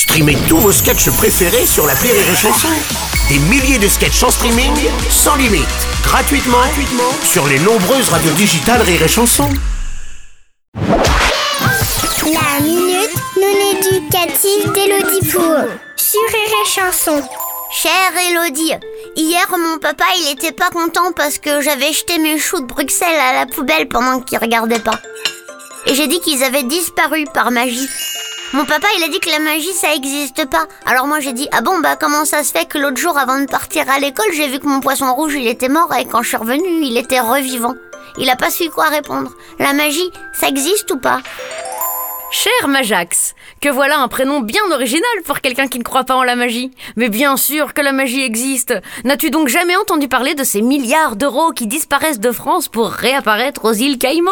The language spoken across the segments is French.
Streamez tous vos sketchs préférés sur la Rire et Chanson. Des milliers de sketchs en streaming, sans limite, gratuitement, gratuitement sur les nombreuses radios digitales Rire et Chanson. La minute non éducative d'Elodie Pour sur Rire et Chanson. Chère Elodie, hier mon papa il était pas content parce que j'avais jeté mes choux de Bruxelles à la poubelle pendant qu'il regardait pas. Et j'ai dit qu'ils avaient disparu par magie. Mon papa il a dit que la magie ça existe pas. Alors moi j'ai dit ah bon bah comment ça se fait que l'autre jour avant de partir à l'école j'ai vu que mon poisson rouge il était mort et quand je suis revenue il était revivant. Il a pas su quoi répondre. La magie ça existe ou pas? Cher Majax, que voilà un prénom bien original pour quelqu'un qui ne croit pas en la magie. Mais bien sûr que la magie existe. N'as-tu donc jamais entendu parler de ces milliards d'euros qui disparaissent de France pour réapparaître aux îles Caïmans?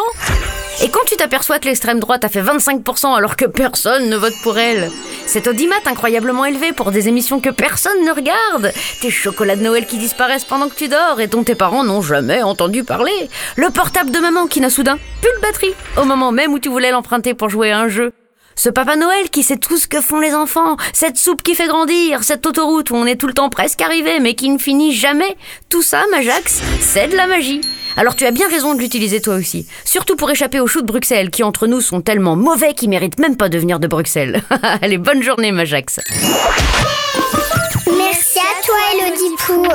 Et quand tu t'aperçois que l'extrême droite a fait 25% alors que personne ne vote pour elle Cet audimat incroyablement élevé pour des émissions que personne ne regarde. Tes chocolats de Noël qui disparaissent pendant que tu dors et dont tes parents n'ont jamais entendu parler. Le portable de maman qui n'a soudain plus de batterie au moment même où tu voulais l'emprunter pour jouer à un jeu ce Papa Noël qui sait tout ce que font les enfants, cette soupe qui fait grandir, cette autoroute où on est tout le temps presque arrivé mais qui ne finit jamais, tout ça, Majax, c'est de la magie. Alors tu as bien raison de l'utiliser toi aussi, surtout pour échapper aux choux de Bruxelles qui entre nous sont tellement mauvais qu'ils méritent même pas de venir de Bruxelles. Allez, bonne journée Majax. Merci à toi Elodie Pour.